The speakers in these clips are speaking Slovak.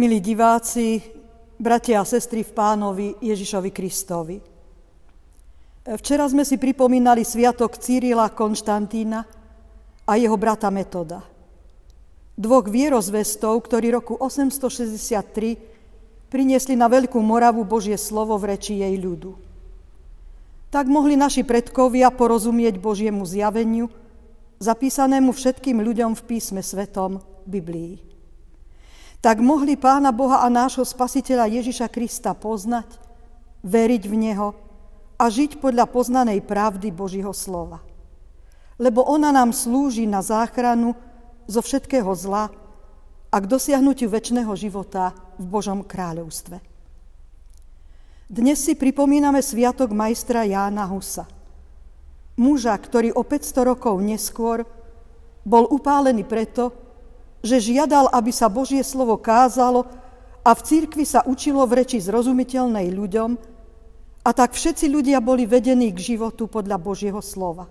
Milí diváci, bratia a sestry v pánovi Ježišovi Kristovi. Včera sme si pripomínali sviatok Cyrila Konštantína a jeho brata Metoda. Dvoch vierozvestov, ktorí roku 863 priniesli na Veľkú Moravu Božie slovo v reči jej ľudu. Tak mohli naši predkovia porozumieť Božiemu zjaveniu, zapísanému všetkým ľuďom v písme svetom Biblii tak mohli Pána Boha a nášho Spasiteľa Ježiša Krista poznať, veriť v Neho a žiť podľa poznanej pravdy Božího slova. Lebo ona nám slúži na záchranu zo všetkého zla a k dosiahnutiu väčšného života v Božom kráľovstve. Dnes si pripomíname sviatok majstra Jána Husa. Muža, ktorý o 500 rokov neskôr bol upálený preto, že žiadal, aby sa Božie slovo kázalo a v cirkvi sa učilo v reči zrozumiteľnej ľuďom a tak všetci ľudia boli vedení k životu podľa Božieho slova.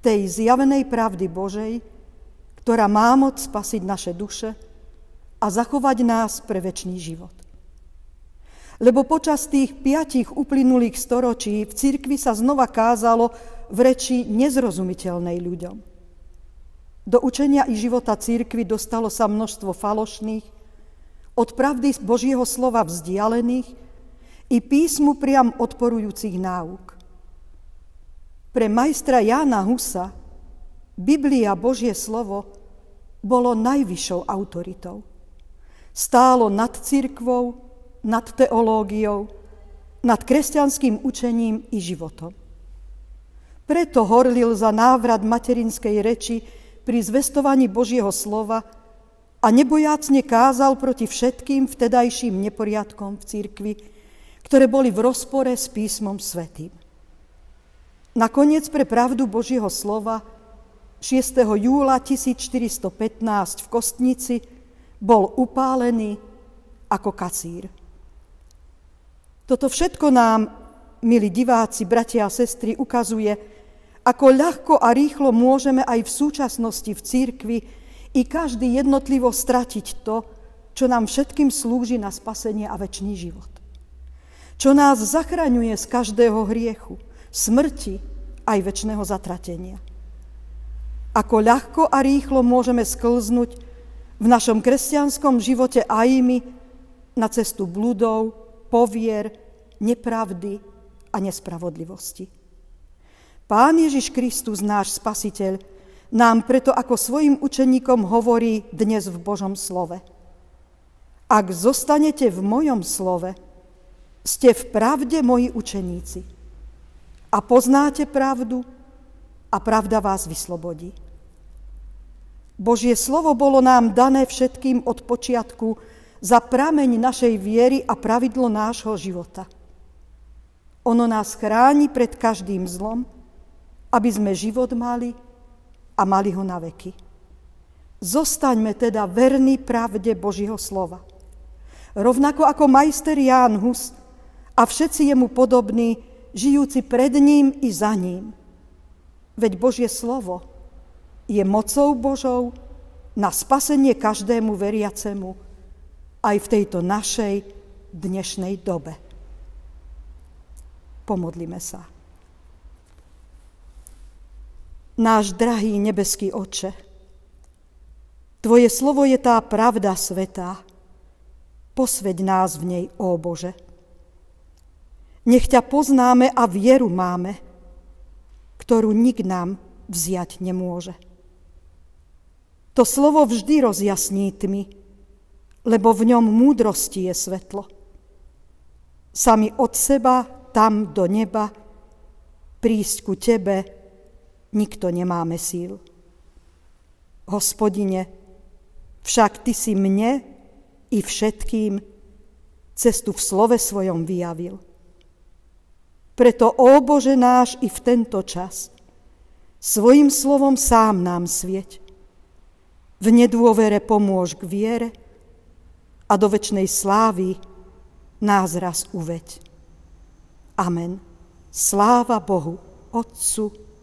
Tej zjavenej pravdy Božej, ktorá má moc spasiť naše duše a zachovať nás pre väčší život. Lebo počas tých piatich uplynulých storočí v cirkvi sa znova kázalo v reči nezrozumiteľnej ľuďom. Do učenia i života církvy dostalo sa množstvo falošných, od pravdy Božieho slova vzdialených i písmu priam odporujúcich náuk. Pre majstra Jána Husa Biblia, Božie slovo, bolo najvyššou autoritou. Stálo nad církvou, nad teológiou, nad kresťanským učením i životom. Preto horlil za návrat materinskej reči pri zvestovaní Božieho slova a nebojácne kázal proti všetkým vtedajším neporiadkom v církvi, ktoré boli v rozpore s písmom svetým. Nakoniec pre pravdu Božieho slova 6. júla 1415 v Kostnici bol upálený ako kacír. Toto všetko nám, milí diváci, bratia a sestry, ukazuje, ako ľahko a rýchlo môžeme aj v súčasnosti v církvi i každý jednotlivo stratiť to, čo nám všetkým slúži na spasenie a väčší život. Čo nás zachraňuje z každého hriechu, smrti aj väčšného zatratenia. Ako ľahko a rýchlo môžeme sklznúť v našom kresťanskom živote aj my na cestu bludov, povier, nepravdy a nespravodlivosti. Pán Ježiš Kristus, náš Spasiteľ, nám preto ako svojim učeníkom hovorí dnes v Božom slove. Ak zostanete v mojom slove, ste v pravde moji učeníci a poznáte pravdu a pravda vás vyslobodí. Božie slovo bolo nám dané všetkým od počiatku za prameň našej viery a pravidlo nášho života. Ono nás chráni pred každým zlom, aby sme život mali a mali ho na veky. Zostaňme teda verní pravde Božího slova. Rovnako ako majster Ján Hus a všetci jemu podobní, žijúci pred ním i za ním. Veď Božie slovo je mocou Božou na spasenie každému veriacemu aj v tejto našej dnešnej dobe. Pomodlíme sa. Náš drahý nebeský Oče. Tvoje slovo je tá pravda svetá. Posveď nás v nej, ó Bože. Nech ťa poznáme a vieru máme, ktorú nik nám vziať nemôže. To slovo vždy rozjasní tmy, lebo v ňom múdrosti je svetlo. Sami od seba, tam do neba, prísť ku Tebe, nikto nemáme síl. Hospodine, však Ty si mne i všetkým cestu v slove svojom vyjavil. Preto, ó Bože náš, i v tento čas svojim slovom sám nám svieť. V nedôvere pomôž k viere a do väčšnej slávy nás raz uveď. Amen. Sláva Bohu, Otcu